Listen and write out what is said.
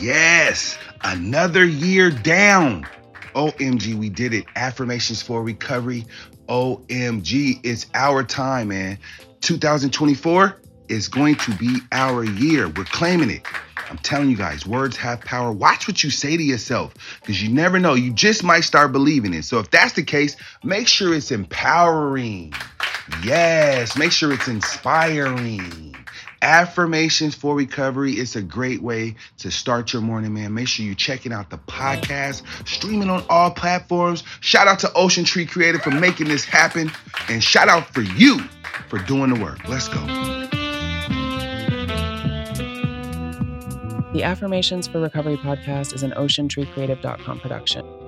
Yes, another year down. OMG, we did it. Affirmations for recovery. OMG, it's our time, man. 2024 is going to be our year. We're claiming it. I'm telling you guys, words have power. Watch what you say to yourself because you never know. You just might start believing it. So if that's the case, make sure it's empowering. Yes, make sure it's inspiring. Affirmations for Recovery. It's a great way to start your morning, man. Make sure you're checking out the podcast, streaming on all platforms. Shout out to Ocean Tree Creative for making this happen. And shout out for you for doing the work. Let's go. The Affirmations for Recovery podcast is an oceantreecreative.com production.